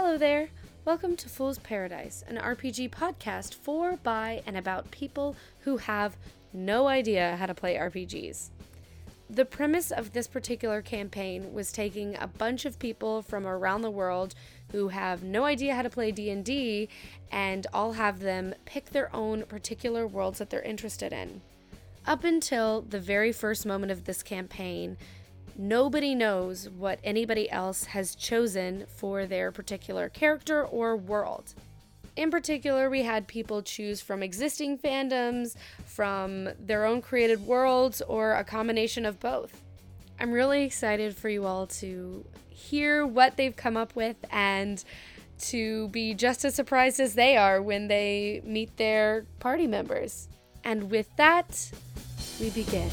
Hello there. Welcome to Fool's Paradise, an RPG podcast for, by, and about people who have no idea how to play RPGs. The premise of this particular campaign was taking a bunch of people from around the world who have no idea how to play D&D and all have them pick their own particular worlds that they're interested in. Up until the very first moment of this campaign, nobody knows what anybody else has chosen for their particular character or world. In particular, we had people choose from existing fandoms, from their own created worlds, or a combination of both. I'm really excited for you all to hear what they've come up with and to be just as surprised as they are when they meet their party members. And with that, we begin.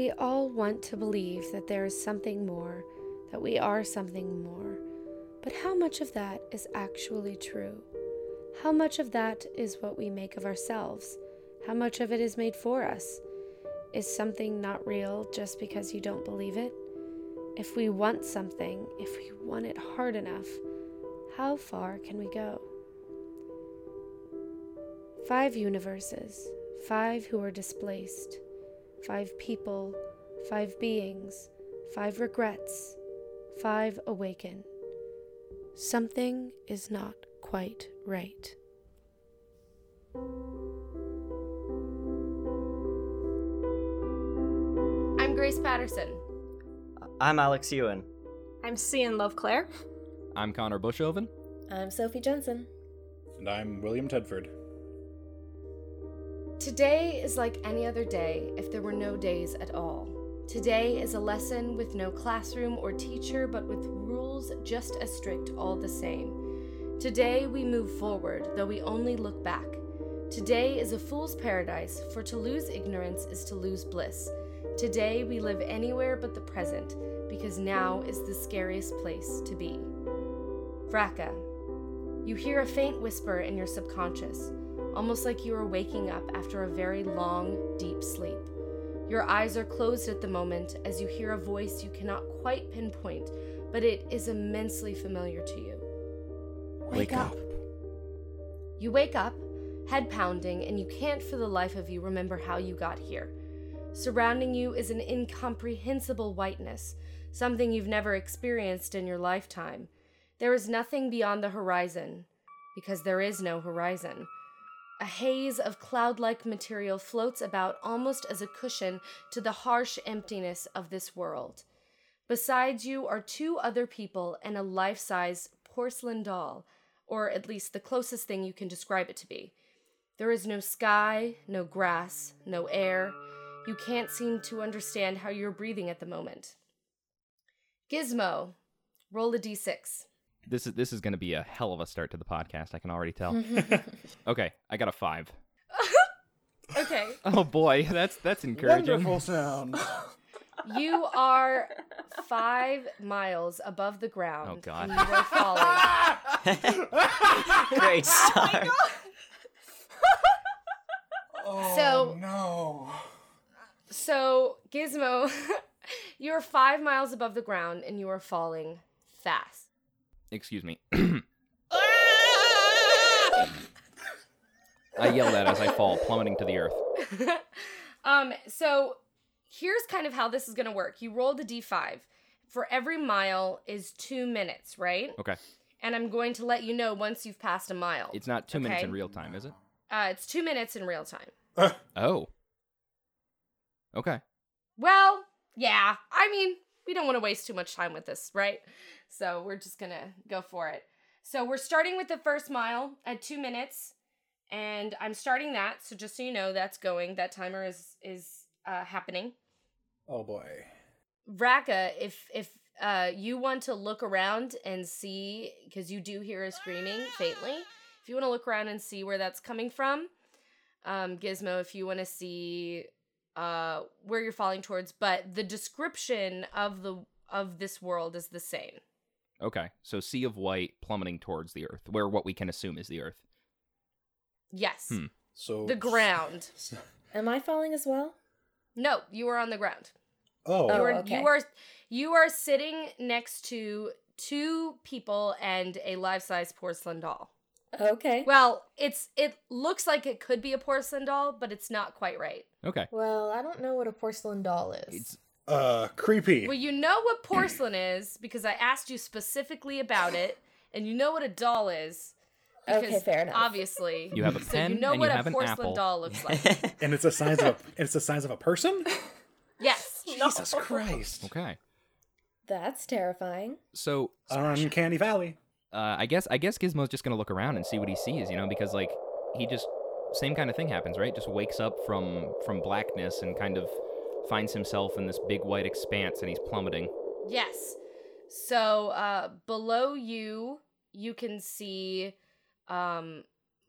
We all want to believe that there is something more, that we are something more. But how much of that is actually true? How much of that is what we make of ourselves? How much of it is made for us? Is something not real just because you don't believe it? If we want something, if we want it hard enough, how far can we go? Five universes, five who are displaced, five people, five beings, five regrets, five awaken. Something is not quite right. I'm Grace Patterson. I'm Alex Ewan. I'm Cian Loveclaire. I'm Connor Bushoven. I'm Sophie Jensen. And I'm William Tedford. Today is like any other day if there were no days at all. Today is a lesson with no classroom or teacher, but with rules just as strict all the same. Today we move forward, though we only look back. Today is a fool's paradise, for to lose ignorance is to lose bliss. Today we live anywhere but the present, because now is the scariest place to be. Vraka. You hear a faint whisper in your subconscious, almost like you are waking up after a very long, deep sleep. Your eyes are closed at the moment as you hear a voice you cannot quite pinpoint, but it is immensely familiar to you. Wake up. You wake up, head pounding, and you can't for the life of you remember how you got here. Surrounding you is an incomprehensible whiteness, something you've never experienced in your lifetime. There is nothing beyond the horizon, because there is no horizon. A haze of cloud like material floats about almost as a cushion to the harsh emptiness of this world. Besides you are two other people and a life size porcelain doll, or at least the closest thing you can describe it to be. There is no sky, no grass, no air. You can't seem to understand how you're breathing at the moment. Gizmo, roll a d6. This is this is going to be a hell of a start to the podcast. I can already tell. okay, I got a five. Okay. Oh boy, that's that's encouraging. Wonderful sound. You are five miles above the ground. Oh, God. And you are falling. Great oh start. Oh, So- no. So, Gizmo, you're five miles above the ground and you are falling fast. Excuse me. I yell that as I fall, plummeting to the earth. um, so here's kind of how this is gonna work. You roll the d5. For every mile is two minutes, right? Okay, And I'm going to let you know once you've passed a mile. it's not two minutes in real time, is it? uh, it's two minutes in real time. Oh. Okay. Well, yeah. I mean, we don't want to waste too much time with this, right? So we're just gonna go for it. So we're starting with the first mile at two minutes, and I'm starting that. So just so you know, that's going. That timer is is uh, happening. Oh boy. Raka, if if uh, you want to look around and see, because you do hear a screaming faintly, if you want to look around and see where that's coming from, um, Gizmo, if you want to see uh, where you're falling towards, but the description of the of this world is the same. Okay. So sea of white plummeting towards the earth, where what we can assume is the earth. Yes, Hmm. So the ground. Am I falling as well? No, you are on the ground. Oh, Oh, you are okay. you are you are sitting next to two people and a life-size porcelain doll. Okay. Well, it's it looks like it could be a porcelain doll, but it's not quite right. Okay. Well, I don't know what a porcelain doll is. It's uh, creepy. Well, you know what porcelain is because I asked you specifically about it, and you know what a doll is. Okay, because fair enough. Obviously, you Obviously, have a so pen you know and what you a have an porcelain apple. doll looks like. and it's the size of a, it's the size of a person. yes. Jesus Christ! Okay. That's terrifying. So Uncanny Valley. uh, I guess I guess Gizmo's just gonna look around and see what he sees, you know, because like he just same kind of thing happens, right? Just wakes up from from blackness and kind of finds himself in this big white expanse and he's plummeting. Yes. So uh, below you, you can see um,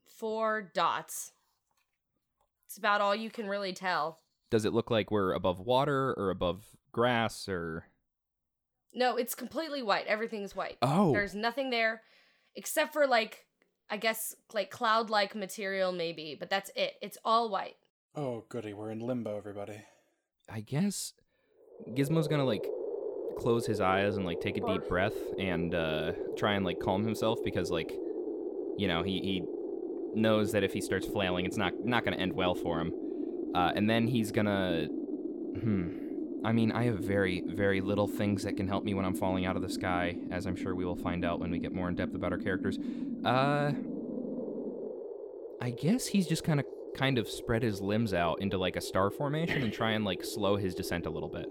four dots. It's about all you can really tell. Does it look like we're above water or above grass or No, it's completely white. Everything's white. Oh. There's nothing there except for like I guess like cloud-like material maybe, but that's it. It's all white. Oh, goody, we're in limbo, everybody. I guess Gizmo's gonna like close his eyes and like take a deep breath and uh, try and like calm himself because like you know he, he knows that if he starts flailing, it's not not gonna end well for him. Uh, and then he's gonna hmm. I mean, I have very very little things that can help me when I'm falling out of the sky, as I'm sure we will find out when we get more in depth about our characters. Uh, I guess he's just kind of kind of spread his limbs out into like a star formation and try and like slow his descent a little bit.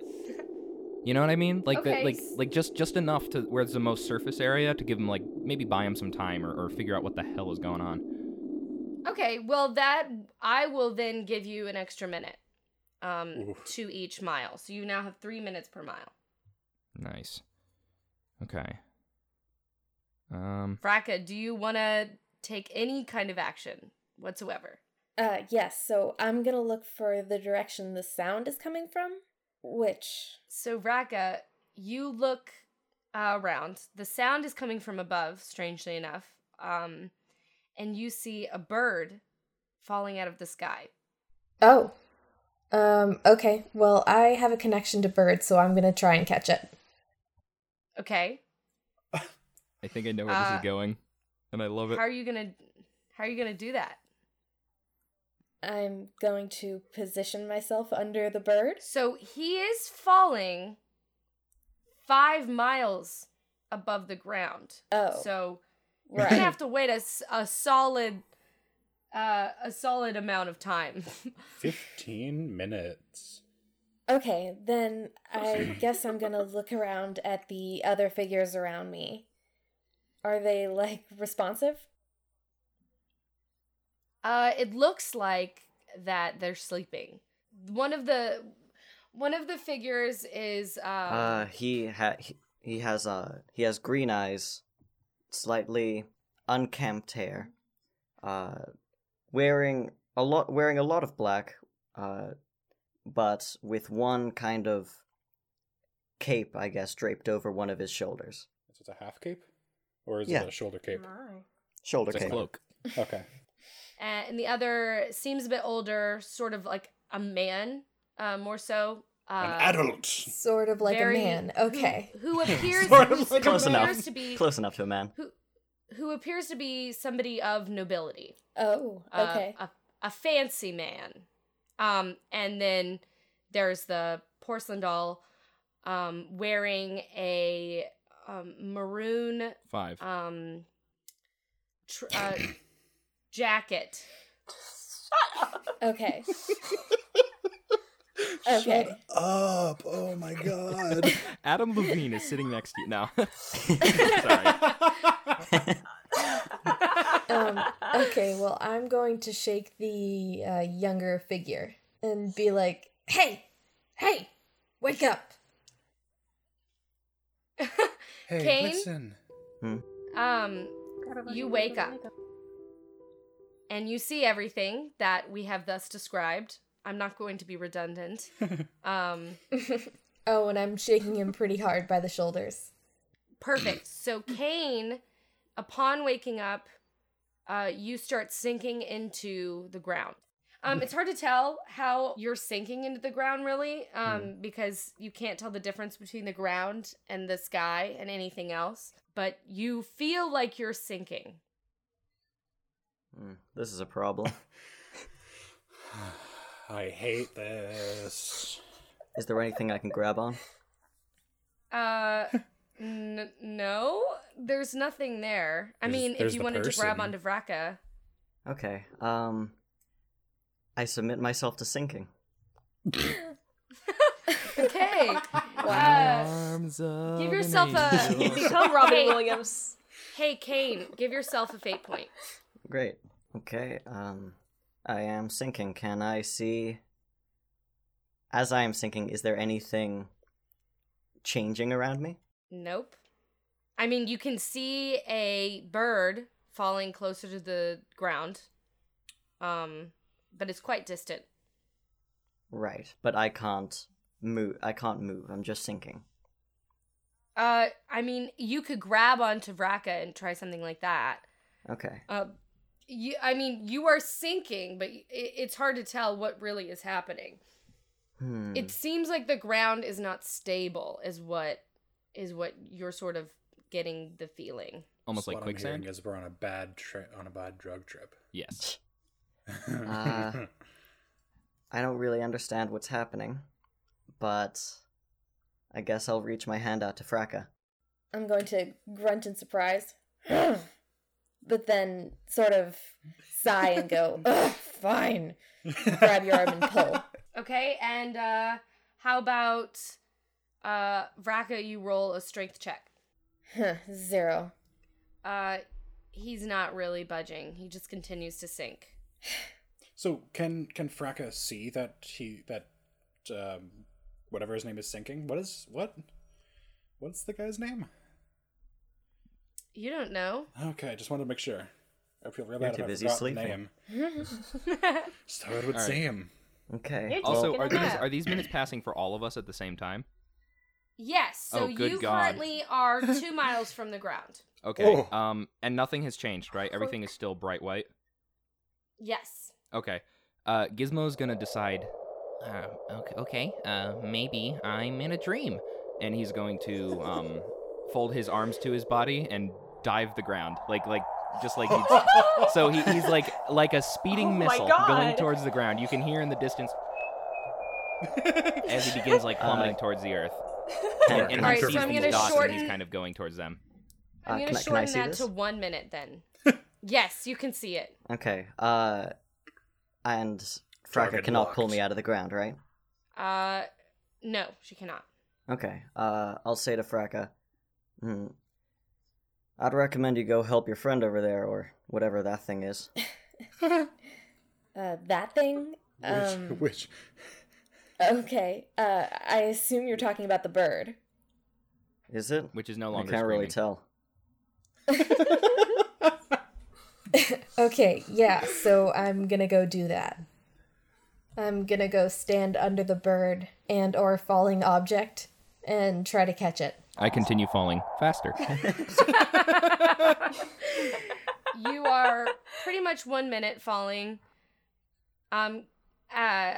You know what I mean? Like that, like like just just enough to where it's the most surface area to give him like maybe buy him some time or, or figure out what the hell is going on. Okay, well that I will then give you an extra minute um Oof. to each mile. So you now have 3 minutes per mile. Nice. Okay. Um. Vraka, do you want to take any kind of action whatsoever? Uh, yes. So I'm gonna look for the direction the sound is coming from. Which? So Vraka, you look uh, around. The sound is coming from above, strangely enough. Um, and you see a bird falling out of the sky. Oh. Um. Okay. Well, I have a connection to birds, so I'm gonna try and catch it. Okay. I think I know where this Uh, is going, and I love it. How are you gonna How are you gonna do that? I'm going to position myself under the bird. So he is falling five miles above the ground. Oh. So right. you're gonna have to wait a, s- a solid uh, a solid amount of time. Fifteen minutes. Okay, then I guess I'm gonna look around at the other figures around me. Are they like responsive? Uh, it looks like that they're sleeping. One of the one of the figures is uh, Uh, he ha- he, he has uh he has green eyes, slightly unkempt hair, uh, wearing a lot wearing a lot of black, uh, but with one kind of cape, I guess, draped over one of his shoulders. So it's a half cape, or is Yeah. it a shoulder cape? My. Shoulder It's a cape. cloak. Okay. And the other seems a bit older, sort of like a man, uh, more so. Uh, An adult. Sort of like very- a man. Okay. Who, appears Sort of who like Close man. appears to be Close enough to a man. who who appears to be somebody of nobility. Oh, uh, okay. a, a fancy man. Um, and then there's the porcelain doll um, wearing a um, maroon Five. um, tr- uh, jacket. Okay. Okay. Shut up! Oh my god. Adam Levine is sitting next to you now. Sorry. Um, okay, well, I'm going to shake the uh, younger figure and be like, hey, hey, wake up. hey, Kane? listen. um, You wake up. And you see everything that we have thus described. I'm not going to be redundant. Um, oh, and I'm shaking him pretty hard by the shoulders. Perfect. So Kane, upon waking up, uh, you start sinking into the ground. Um, it's hard to tell how you're sinking into the ground, really, um, because you can't tell the difference between the ground and the sky and anything else. But you feel like you're sinking. Hmm, this is a problem. I hate this. Is there anything I can grab on? Uh, n- no, there's nothing there. I There's- mean, if you the wanted to grab person. onto Vraka, Okay. Um, I submit myself to sinking. okay. Wow. Arms give yourself a- You become Robin Hey. Williams. Hey, Kane, give yourself a fate point. Great. Okay. Um, I am sinking. Can I see? As I am sinking, is there anything changing around me? Nope. I mean, you can see a bird falling closer to the ground, um, but it's quite distant. Right, but I can't move. I can't move. I'm just sinking. Uh, I mean, you could grab onto Vraka and try something like that. Okay. Uh, you, I mean, you are sinking, but it, it's hard to tell what really is happening. Hmm. It seems like the ground is not stable, is what is what you're sort of getting the feeling. Almost So like what I'm hearing quicksand. is we're on a bad tri- on a bad drug trip. Yes. Uh, I don't really understand what's happening, but I guess I'll reach my hand out to Vraka. I'm going to grunt in surprise, but then sort of sigh and go, Ugh, fine. Grab your arm and pull. Okay, and uh how about uh Vraka you roll a strength check. Huh, Zero. Uh he's not really budging. He just continues to sink. so can can Vraka see that he that um, whatever his name is sinking? What is what? What's the guy's name? You don't know. Okay, I just wanted to make sure. I feel real You're bad too if I busy forgot the sleeping. name. Started with All right. Sam. Okay. You're Also, taking are these nap. are these minutes passing for all of us at the same time? yes, so Oh, good you God. currently are 2 miles from the ground. Okay. Oh. Um, and nothing has changed, right? Everything is still bright white. Yes. Okay. Uh, Gizmo's gonna decide. Uh, okay. Okay. Uh, maybe I'm in a dream, and he's going to um, fold his arms to his body and dive the ground, like like just like he's. so he, he's like like a speeding Oh missile going towards the ground. You can hear in the distance as he begins like plummeting Uh, towards the earth. And, and can he Alright, so sees I'm these gonna dots, and shorten- he's kind of going towards them. Uh, I'm going can to I- can I shorten see that this? to 1 minute then. yes, you can see it. Okay. Uh, and Vraka Target cannot pull me out of the ground, right? Uh no, she cannot. Okay. Uh, I'll say to Vraka, hmm, I'd recommend you go help your friend over there, or whatever that thing is. Uh, that thing? Which, Um, which okay. Uh, I assume you're talking about the bird. Is it? Which is no longer. I can't really tell. Okay, yeah, so I'm gonna go do that. I'm gonna go stand under the bird and or falling object and try to catch it. I continue falling faster. you are pretty much one minute falling. Um, uh,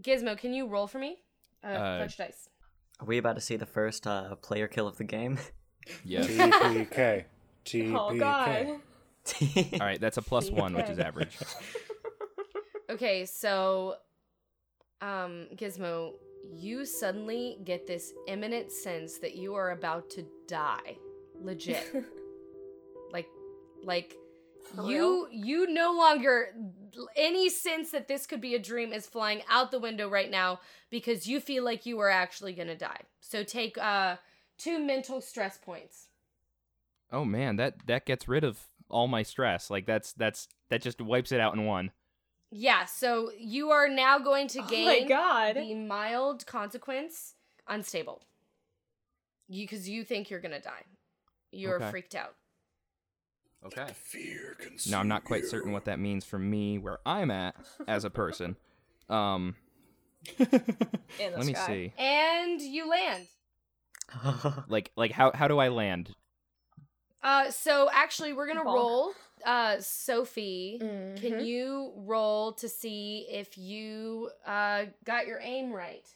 Gizmo, can you roll for me? Uh, Uh, fudge dice. Are we about to see the first uh, player kill of the game? yeah. TPK. TPK. Oh god. All right, that's a plus one, which is average. Okay, so, um, Gizmo, you suddenly get this imminent sense that you are about to die. Legit. like, like. For You you no longer any sense that this could be a dream is flying out the window right now because you feel like you are actually gonna die. So take uh two mental stress points. Oh man, that that gets rid of all my stress. Like that's that's that just wipes it out in one. Yeah, so you are now going to Oh gain my god. the mild consequence unstable. You because you think you're gonna die. You're Okay. freaked out. Okay. Fear Now I'm not quite certain what that means for me where I'm at as a person. Um, In the let me sky. see. And you land. Like like how how do I land? Uh, so actually, we're gonna Bonk. roll uh, Sophie, Mhm. can you roll to see if you uh, got your aim right?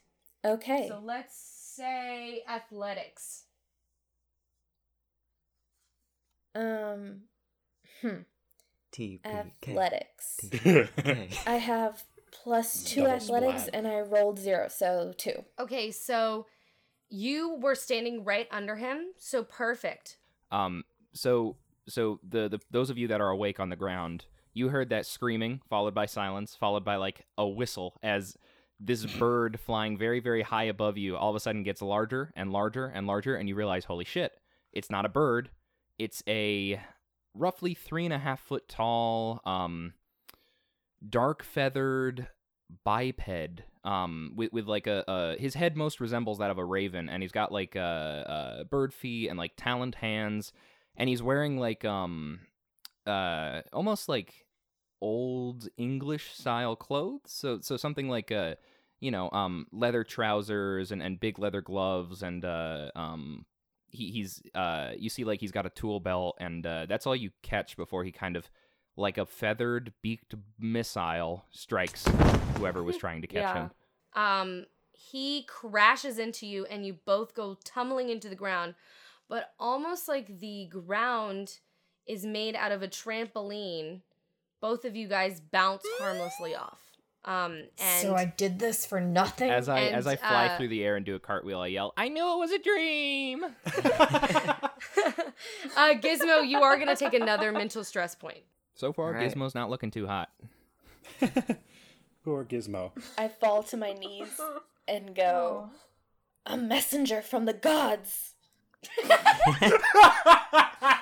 Okay. So let's say athletics. um, hmm. TPK. Athletics. TPK. I have plus two Double athletics, splat. and I rolled zero, so two. Okay, so you were standing right under him, so perfect. Um, so so the, the those of you that are awake on the ground, you heard that screaming followed by silence, followed by like a whistle as this bird flying very very high above you all of a sudden gets larger and larger and larger, and you realize, holy shit, it's not a bird, it's a roughly three and a half foot tall, um, dark feathered biped um with, with like a uh his head most resembles that of a raven and he's got like a, uh bird feet and like taloned hands and he's wearing like um uh almost like old english style clothes so so something like uh you know um leather trousers and and big leather gloves and uh um he, he's uh you see like he's got a tool belt and uh that's all you catch before he kind of like a feathered beaked missile strikes whoever was trying to catch Yeah. him Um, he crashes into you, and you both go tumbling into the ground. But almost like the ground is made out of a trampoline, both of you guys bounce harmlessly off. Um, and so I did this for nothing. As I as I fly uh, through the air and do a cartwheel, I yell, "I knew it was a dream!" uh, Gizmo, you are gonna take another mental stress point. So far, Alright. Gizmo's not looking too hot. Poor Gizmo. I fall to my knees and go, "A messenger from the gods."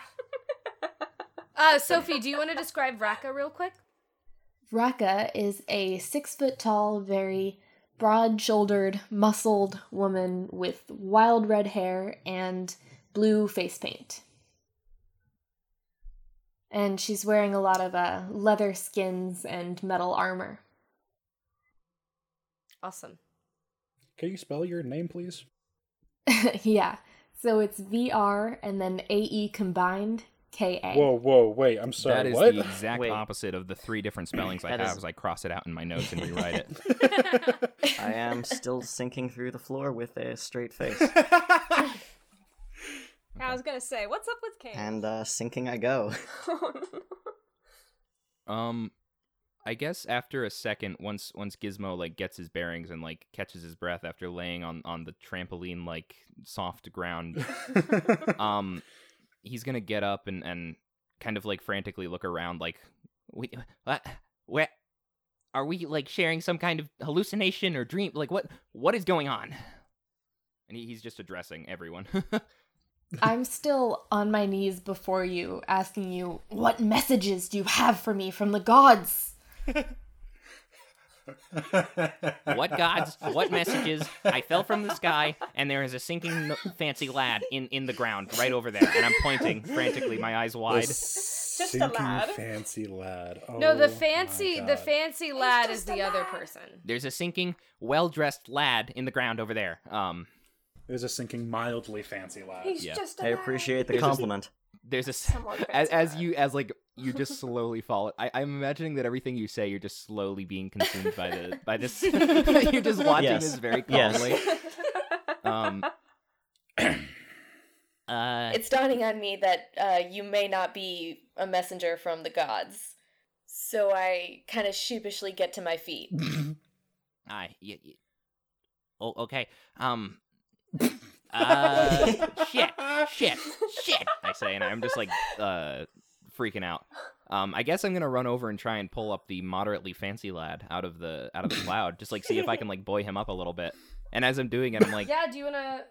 Uh, Sophie, do you want to describe Raka real quick? Raka is a six foot tall, very broad shouldered, muscled woman with wild red hair and blue face paint. And she's wearing a lot of uh, leather skins and metal armor. Awesome. Can you spell your name, please? yeah. So it's VR and then AE combined KA. Whoa, whoa, wait. I'm sorry. that is what? the exact Wait. opposite of the three different spellings I have is- as I cross it out in my notes and rewrite it. I am still sinking through the floor with a straight face. I was gonna say, what's up with Kane? And uh, sinking I go. Um, I guess after a second, once once Gizmo like gets his bearings and like catches his breath after laying on on the trampoline like soft ground, um, he's gonna get up and and kind of like frantically look around, like, we, what, where, are we like sharing some kind of hallucination or dream? Like, what what is going on? And he, he's just addressing everyone. I'm still on my knees before you, asking you, what messages do you have for me from the gods? What gods? What messages? I fell from the sky, and there is a sinking fancy lad in in the ground right over there, and I'm pointing frantically, my eyes wide. Just a lad. fancy lad. no, Oh the fancy the fancy lad is the a other lad. person. There's a sinking, well dressed lad in the ground over there. Um, There's a sinking mildly fancy lad. He's Yeah. just a I lad. appreciate the There's this- compliment. there's a Somewhat as, as you as like you just slowly fall. I, I'm imagining that everything you say, you're just slowly being consumed by the by this. you're just watching Yes. this very Yes. calmly. Um. uh, It's dawning on me that uh, you may not be a messenger from the gods. So I kind of sheepishly get to my feet. I y- y- Oh, okay. Um. Uh. shit. Shit. Shit. I say, and I'm just like uh freaking out. Um. I guess I'm gonna run over and try and pull up the moderately fancy lad out of the out of the cloud, just like see if I can like buoy him up a little bit. And as I'm doing it, I'm like, Yeah, do you wanna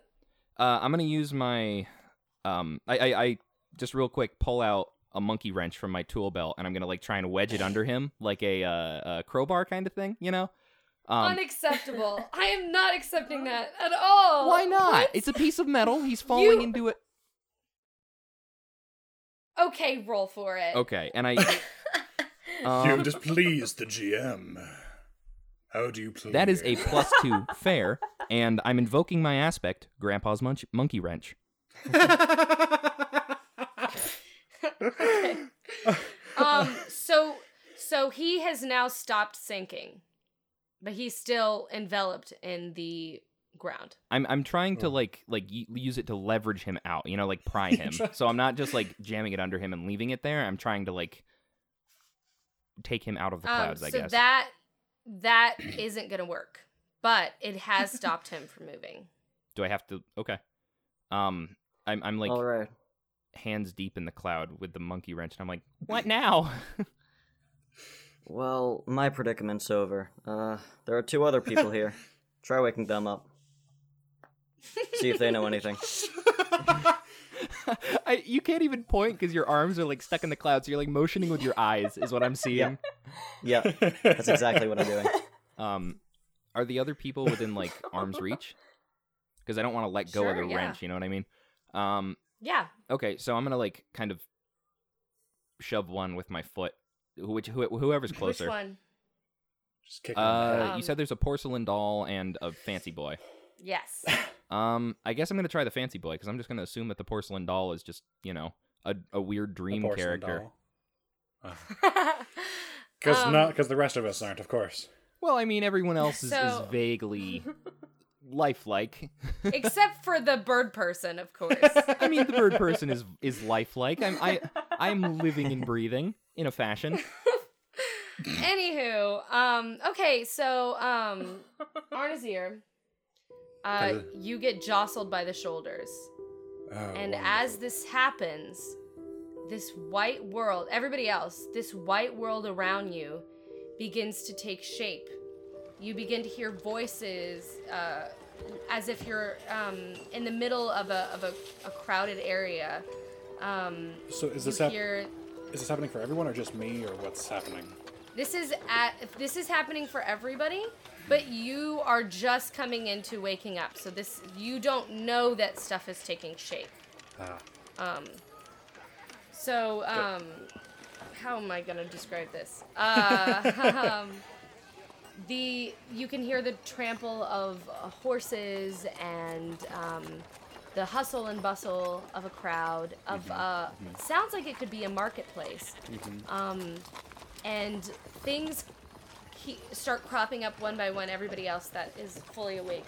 uh, I'm gonna use my um. I, I I just real quick pull out a monkey wrench from my tool belt, and I'm gonna like try and wedge it under him like a uh a crowbar kind of thing, you know. Um, unacceptable. I am not accepting that at all. Why not? What? It's a piece of metal. He's falling You- into it. Okay, roll for it. Okay, and I. you Um, have displeased the GM. How do you play? that is a plus two fair, and I'm invoking my aspect, Grandpa's munch- monkey wrench. Um. So so he has now stopped sinking, but he's still enveloped in the ground. I'm I'm trying to like like use it to leverage him out, you know, like pry him. so I'm not just like jamming it under him and leaving it there. I'm trying to like take him out of the clouds, um. I So guess. that that isn't gonna work, but it has stopped him from moving. Do I have to? Okay. Um, I'm I'm like All right. hands deep in the cloud with the monkey wrench, and I'm like, what now? Well, my predicament's over. Uh, there are two other people here. Try waking them up. See if they know anything. I, you can't even point because your arms are like stuck in the clouds. So you're like motioning with your eyes, is what I'm seeing. Yeah, that's exactly what I'm doing. Um, are the other people within like arm's reach? Because I don't want to let go of the yeah. wrench. You know what I mean? Um, Yeah. okay, so I'm gonna like kind of shove one with my foot, which who, whoever's closer. Which one? Just kick him in the head. Uh, Um, you said there's a porcelain doll and a fancy boy. Yes. Um, I guess I'm gonna try the fancy boy because I'm just gonna assume that the porcelain doll is just you know a a weird A dream porcelain character. Because Um, not because the rest of us aren't, of course. Well, I mean, everyone else is, So- is vaguely lifelike. Except for the bird person, of course. I mean, the bird person is is lifelike. I'm I I'm living and breathing in a fashion. Anywho, um, okay, so um, Arnazir, uh, you get jostled by the shoulders, Oh, and wonderful. as this happens, this white world, everybody else, this white world around you, begins to take shape. You begin to hear voices, uh, as if you're um, in the middle of a of a, a crowded area. Um, So is this hap- hear is this happening for everyone or just me or what's happening? This is at this is happening for everybody, but you are just coming into waking up. So this you don't know that stuff is taking shape. Ah, Um so um how am I going to describe this? Uh um, the you can hear the trample of uh, horses and um the hustle and bustle of a crowd of uh sounds like it could be a marketplace um, and things ke- start cropping up one by one. Everybody else that is fully awake,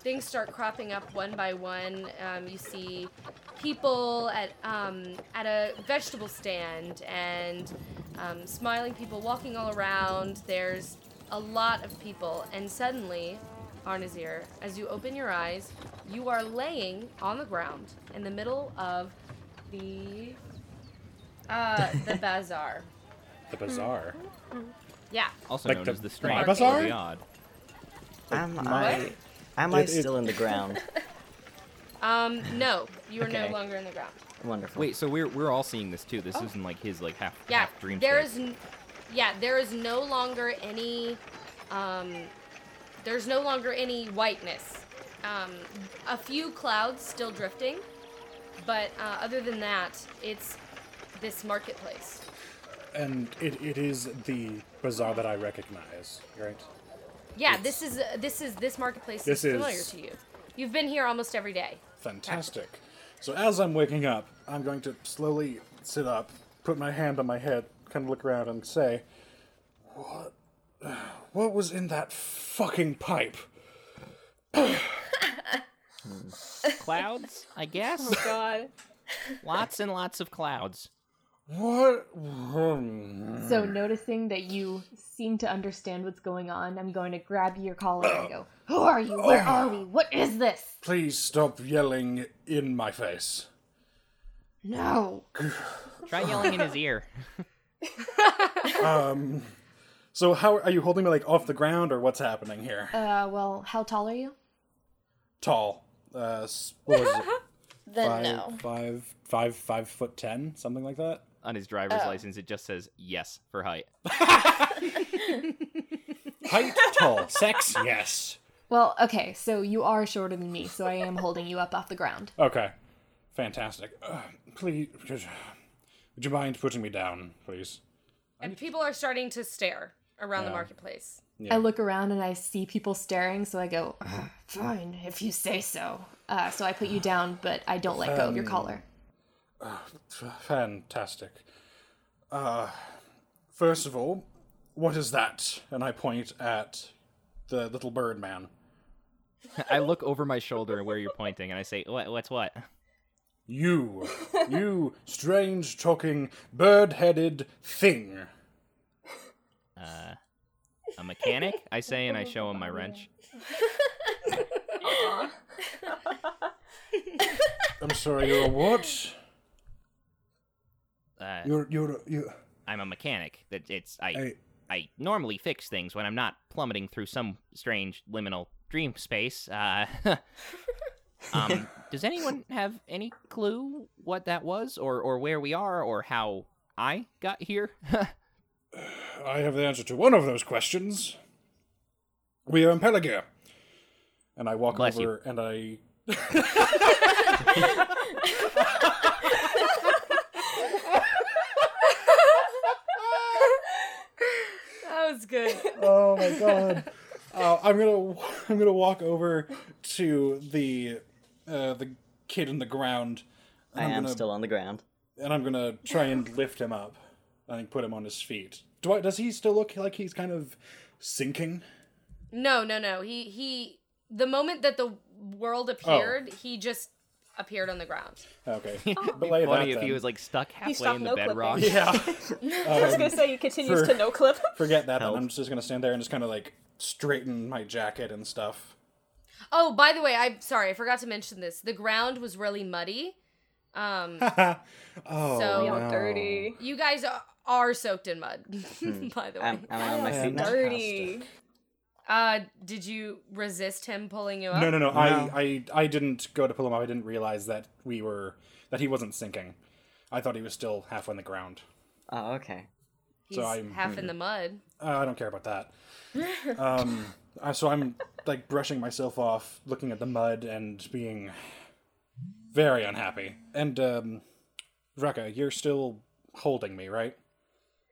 things start cropping up one by one. Um, you see people at um, at a vegetable stand and um, smiling people walking all around. There's a lot of people, and suddenly, Arnazir, as you open your eyes, you are laying on the ground in the middle of the uh, the bazaar. the bazaar. Yeah. Also Like known the- as the the strange bazaar? or the odd. Am What? I? Am I It- it- still in the ground? Um, no, you are no longer in the ground. Wonderful. Wait, so we're we're all seeing this too. This isn't like his like half Yeah, half dream there state. is, n- yeah, there is no longer any, um, there's no longer any whiteness. Um, a few clouds still drifting, but uh, other than that, it's this marketplace. And it, it is the bazaar that I recognize, right? Yeah, this is uh, this is this marketplace This is familiar is- to you. You've been here almost every day. Fantastic. So as I'm waking up, I'm going to slowly sit up, put my hand on my head, kind of look around and say, "What? What was in that fucking pipe?" clouds, I guess. Oh God. lots and lots of clouds. What? So, noticing that you seem to understand what's going on, I'm going to grab your collar and go, Who are you? Where are we? What is this? Please stop yelling in my face. No. Try yelling in his ear. Um. So how are you holding me like off the ground or what's happening here? Uh, well, how tall are you? Tall. Uh, s- what was it? Then five, no. five, five, five foot ten, something like that. On his driver's Oh. license, it just says yes for height. Height, tall, sex, yes. Well, okay, so you are shorter than me, so I am holding you up off the ground. Okay, fantastic. Uh, please, would you mind putting me down, please? And people are starting to stare around the marketplace. Yeah. I look around and I see people staring, so I go, Fine, if you say so. Uh, so I put you down, but I don't let go of your Um, collar. F- fantastic. Uh, first of all, what is that? And I point at the little bird man. I look over my shoulder where you're pointing, and I say, "What? What's what?" You, you strange talking bird headed thing. Uh, a mechanic? I say, and I show him my wrench. I'm sorry, you're a what? You're, you're, you. I'm a mechanic. That it's I, I, I normally fix things when I'm not plummeting through some strange liminal dream space. Uh, um, does anyone have any clue what that was, or or where we are, or how I got here? I have the answer to one of those questions. We are in Pelagia. And I walk Bless you. over and I. was good. Oh my god. Uh, I'm gonna I'm gonna walk over to the uh, the kid in the ground. I I'm gonna, still on the ground. and I'm gonna try and lift him up. I think put him on his feet. Do I, does he still look like he's kind of sinking? No, no, no. He he. The moment that the world appeared, he just appeared on the ground. Okay, It'd be funny that if he was like stuck halfway stopped in the no-clipping. bedrock. Yeah. I was gonna say he continues for- to no clip. Forget that. Then. Help. I'm just gonna stand there and just kind of like straighten my jacket and stuff. Oh, by the way, I'm sorry, I forgot to mention this. The ground was really muddy. Um, oh, So- We all no. dirty. you guys are, are soaked in mud. by the way, I'm, I on my feet now? Dirty. Uh, did you resist him pulling you up? No, no, no. No. I, I, I didn't go to pull him up. I didn't realize that we were that he wasn't sinking. I thought he was still half on the ground. Oh, okay. He's So I'm- half in the mud. Uh, I don't care about that. um, uh, so I'm like brushing myself off, looking at the mud, and being very unhappy. And um, Rekka, you're still holding me, right?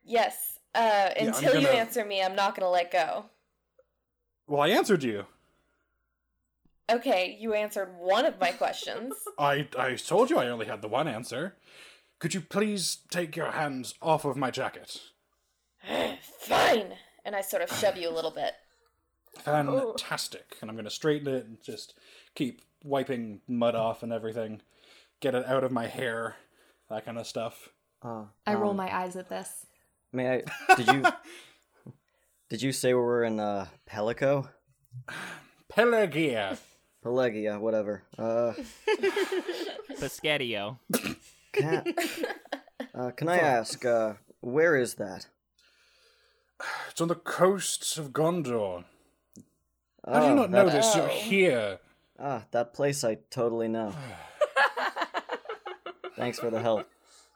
Yes. Uh, until you gonna- answer me, I'm not gonna let go. Well, I answered you. Okay, you answered one of my questions. I I told you I only had the one answer. Could you please take your hands off of my jacket? Fine. And I sort of shove you a little bit. Fantastic. And I'm going to straighten it and just keep wiping mud off and everything. Get it out of my hair. That kind of stuff. Uh, I roll um, my eyes at this. May I? Did you? Did you say we were in uh, Pelico? Pelagia. Pelagia, whatever. Uh, Pescatio. can, uh, can I ask, uh, where is that? It's on the coasts of Gondor. How do you Oh, not know that- this? You're Oh. here. Ah, that place I totally know. Thanks for the help.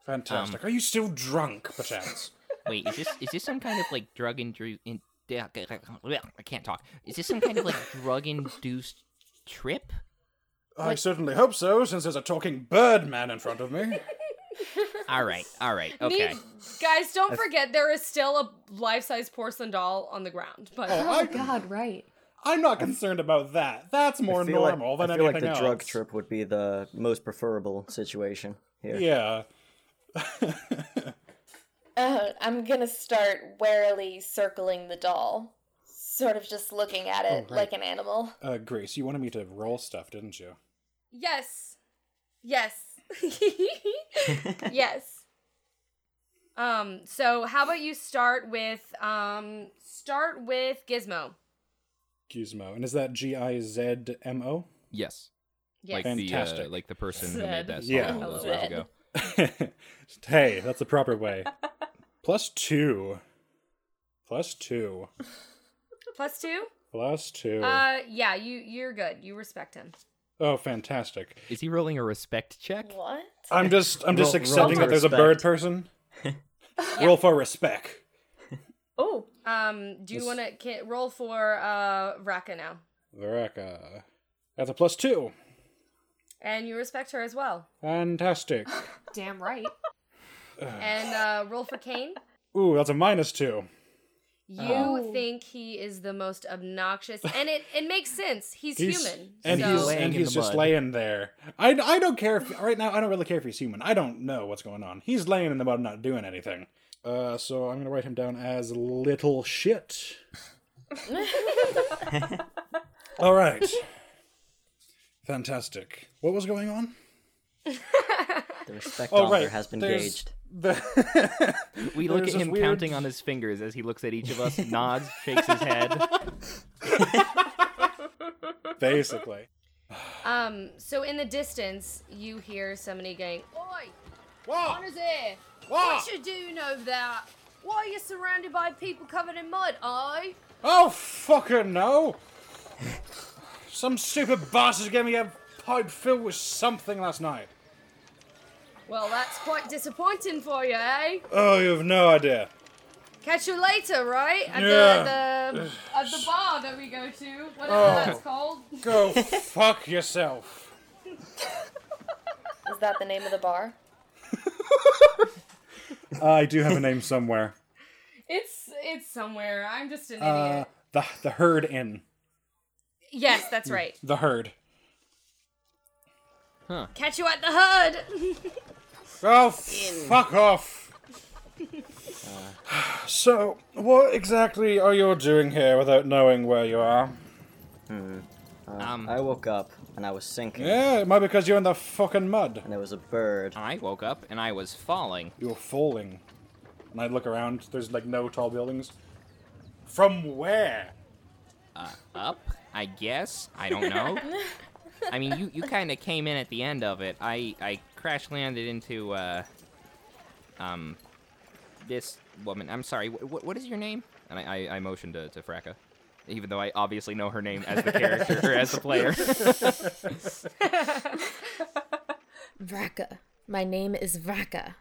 Fantastic. Are you still drunk, perchance? Wait, is this is this some kind of like drug induced? In- I can't talk. Is this some kind of like drug induced trip? I certainly hope so, since there's a talking bird man in front of me. All right, all right, okay. Me- guys, don't forget there is still a life-size porcelain doll on the ground. But Oh, Oh I, God, right. I'm not concerned about that. That's more I feel like- normal than I feel like anything the drug trip would be the most preferable situation here. Yeah. Uh, I'm gonna start warily circling the doll. Sort of just looking at it Oh, right. like an animal. Uh, Grace, you wanted me to roll stuff, didn't you? yes, yes, yes. Um. So, how about you start with um start with Gizmo? Gizmo. And is that G I Z M O? Yes, Yes. like the uh, Fantastic. like the person who made that song Yeah. all those Zed. years ago. hey, that's the proper way. Plus two. Plus two. Plus two. Plus two. Uh. Yeah. You. You're good. You respect him. oh, fantastic. Is he rolling a respect check? What? I'm just I'm just Roll- roll accepting for that there's a bird person. Roll for respect. Oh, Um. Do you This- want to roll for uh Raka now? Vereka. That's a plus two. And you respect her as well. Fantastic. Damn right. And uh, roll for Kane. Ooh, that's a minus two. You Oh. think he is the most obnoxious, and it, it makes sense. He's, He's- human. And so he's and he's just mud. laying there. I, I don't care if right now I don't really care if he's human. I don't know what's going on. He's laying in the mud not doing anything. Uh, so I'm gonna write him down as little shit. All right. Fantastic. What was going on? The respect Oh, right. has been There's gauged. The We look There's at him weird- counting on his fingers as he looks at each of us, nods, shakes his head. basically. Um, so in the distance, you hear somebody going, Oi, What? what is it? What you doing over there? Why are you surrounded by people covered in mud, I? Oh fucking no! Some stupid bastard gave me a pipe filled with something last night. Well, that's quite disappointing for you, eh? Oh, you have no idea. Catch you later, right? At Yeah. the, the at the bar that we go to, whatever Oh. that's called. Go fuck yourself. Is that the name of the bar? I do have a name somewhere. It's it's somewhere. I'm just an Uh, idiot. the the herd inn. Yes, that's mm. right. The herd. Huh. Catch you at the hood. Oh, fuck off. Uh. so, what exactly are you doing here without knowing where you are? Hmm. Uh, um, I woke up and I was sinking, Yeah, it might be because you're in the fucking mud. and there was a bird. I woke up and I was falling. You were falling. And I look around, there's like no tall buildings. From where? Uh, up, I guess. I don't know. I mean, you, you kind of came in at the end of it. I, I crash landed into, uh, um, this woman. I'm sorry, wh- what is your name? And I, I, I motioned to, to Vraka. Even though I obviously know her name as the character, or as the player. Vraka. My name is Vraka.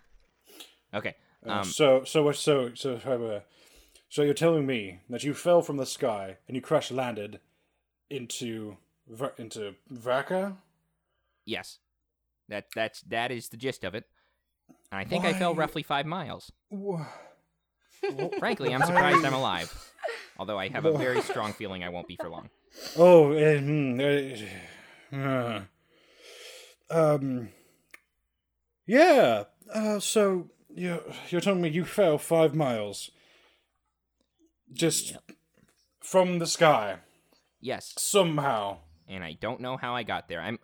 okay. Uh, Um, so, so, so, so, uh, so you're telling me that you fell from the sky and you crash landed into, into Vraka? yes. That, that's, that is the gist of it. I think I fell roughly five miles. Wha- Frankly, I'm surprised I'm alive. Although I have a very strong feeling I won't be for long. Oh, hmm, uh, um, yeah. Uh, so you you're telling me you fell five miles, just from the sky Yes. somehow. and I don't know how I got there. I'm,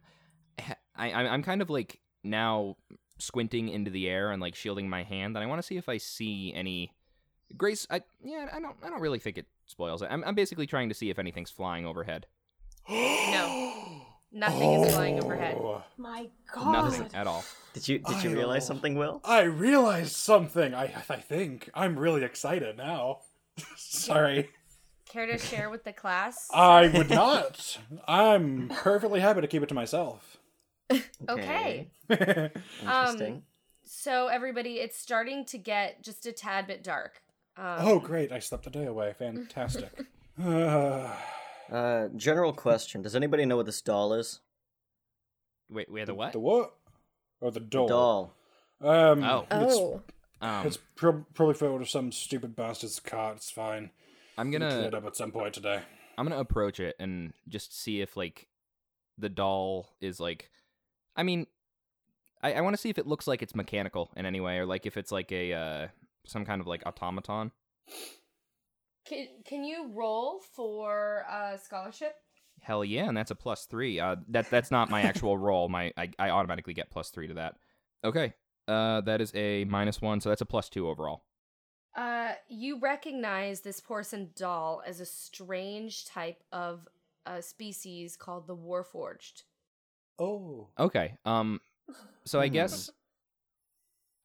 I, I'm I'm kind of like now squinting into the air and like shielding my hand, and I want to see if I see any. Grace, I yeah, I don't I don't really think it spoils it. I'm I'm basically trying to see if anything's flying overhead. no, nothing is flying overhead. Oh, My God. Nothing at all. Did you did you I realize know. something, Will? I realized something. I I think I'm really excited now. Sorry, Care to share with the class? I would not. I'm perfectly happy to keep it to myself. okay. Interesting. So everybody, it's starting to get just a tad bit dark. Um, Oh, great! I slept a day away. Fantastic. Uh, uh, general question: Does anybody know what this doll is? Wait, wait, the what? the what? Or the doll? Doll. Um, Oh. It's, Oh. Um, it's prob- probably filled with some stupid bastard's cart. It's fine. I'm gonna it up at some point today. I'm gonna approach it and just see if like the doll is like I mean I, I wanna see if it looks like it's mechanical in any way or like if it's like a uh some kind of like automaton. Can, can you roll for uh, scholarship? Hell yeah, and that's a plus three. Uh that that's not my actual roll. My I, I automatically get plus three to that. Okay. Uh that is a minus one, so that's a plus two overall. Uh, you recognize this porcelain doll as a strange type of uh, species called the Warforged. Oh. Okay. Um so I Hmm. guess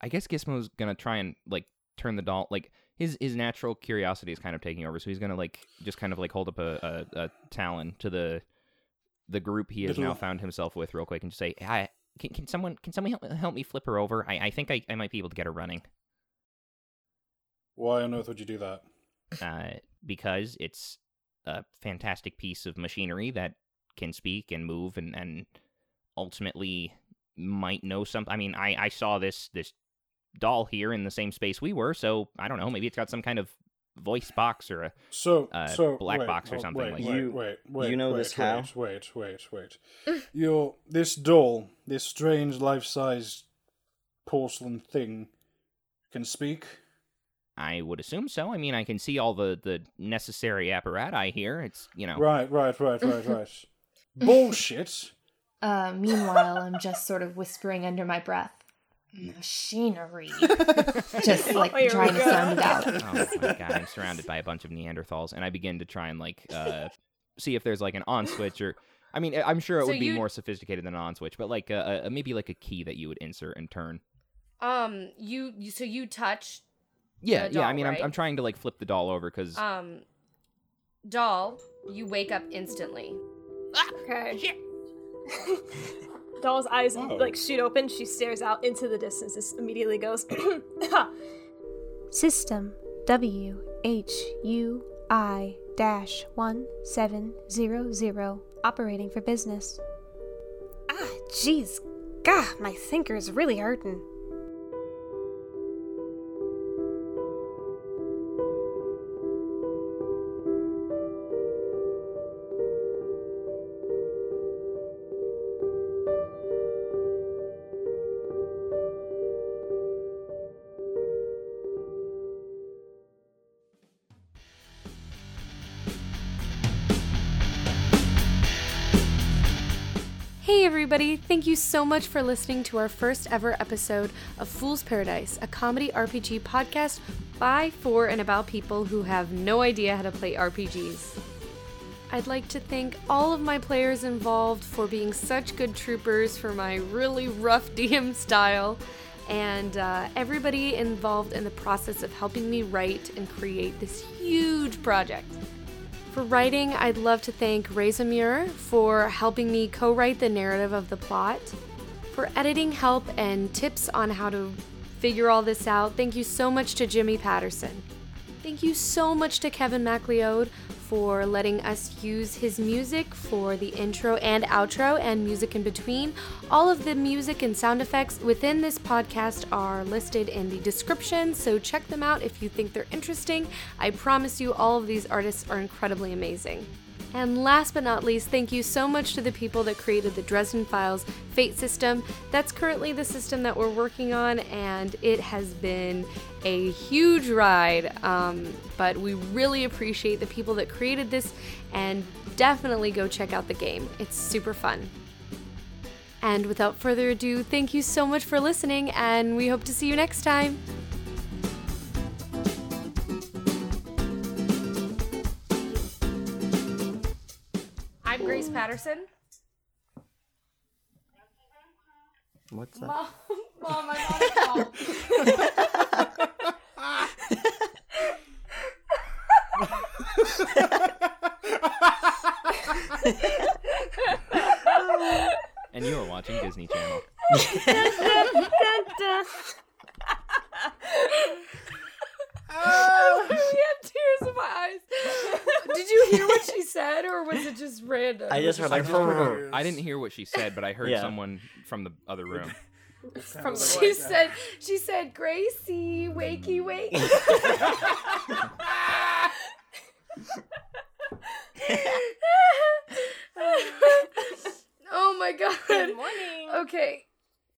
I guess Gizmo's gonna try and like turn the doll like his his natural curiosity is kind of taking over, so he's gonna like just kind of like hold up a, a, a talon to the the group he has now found himself with real quick and just say, "Hi, can, can someone can someone help, help me flip her over? I, I think I, I might be able to get her running." Why on earth would you do that? Uh, because it's a fantastic piece of machinery that can speak and move and, and ultimately might know something. I mean, I, I saw this this doll here in the same space we were, so I don't know. Maybe it's got some kind of voice box or a. So, Uh, so black wait, box or oh, something Wait, like wait, You- wait, wait. you know wait, this wait, how? Wait, wait, wait. Your this doll, this strange life-size porcelain thing, can speak. I would assume so. I mean, I can see all the the necessary apparatus here. It's you know. Right, right, right, right, right. Bullshit. Uh, meanwhile, I'm just sort of whispering under my breath. Machinery. just like Oh, trying to sound it out. Oh my god, I'm surrounded by a bunch of Neanderthals, and I begin to try and like uh, see if there's like an on switch or. I mean, I'm sure it So would be you- more sophisticated than an on switch, but like uh, uh, maybe like a key that you would insert and turn. Um, you, you so you touch Yeah, The yeah. I mean, right? I'm I'm trying to like flip the doll over because um doll, you wake up instantly. Okay. Doll's eyes Oh. like shoot open. She stares out into the distance. This immediately goes. System W H U I dash one seven zero zero operating for business. Ah, jeez, gah, my thinker's really hurting. Hey everybody, thank you so much for listening to our first ever episode of Fool's Paradise, a comedy RPG podcast by, for, and about people who have no idea how to play RPGs. I'd like to thank all of my players involved for being such good troopers for my really rough DM style, and uh, everybody involved in the process of helping me write and create this huge project. For writing, I'd love to thank Razamir for helping me co write the narrative of the plot. For editing help and tips on how to figure all this out, thank you so much to Jimmy Patterson. Thank you so much to Kevin MacLeod for letting us use his music for the intro and outro and music in between. All of the music and sound effects within this podcast are listed in the description, so check them out if you think they're interesting. I promise you, all of these artists are incredibly amazing. And last but not least, thank you so much to the people that created the Dresden Files Fate system. That's currently the system that we're working on, and it has been a huge ride. Um, but we really appreciate the people that created this, and definitely go check out the game. It's super fun. And without further ado, thank you so much for listening, and we hope to see you next time. I'm Grace Patterson. What's that? Mom, Mom, I'm on a call. and you are watching Disney Channel. I literally have tears in my eyes. Did you hear what she said, or was it just random? I just heard I like. just heard I didn't hear what she said, but I heard Yeah. someone from the other room. From the She voice. said, "She said, Gracie, wakey, wakey." oh my god. Good morning. Okay.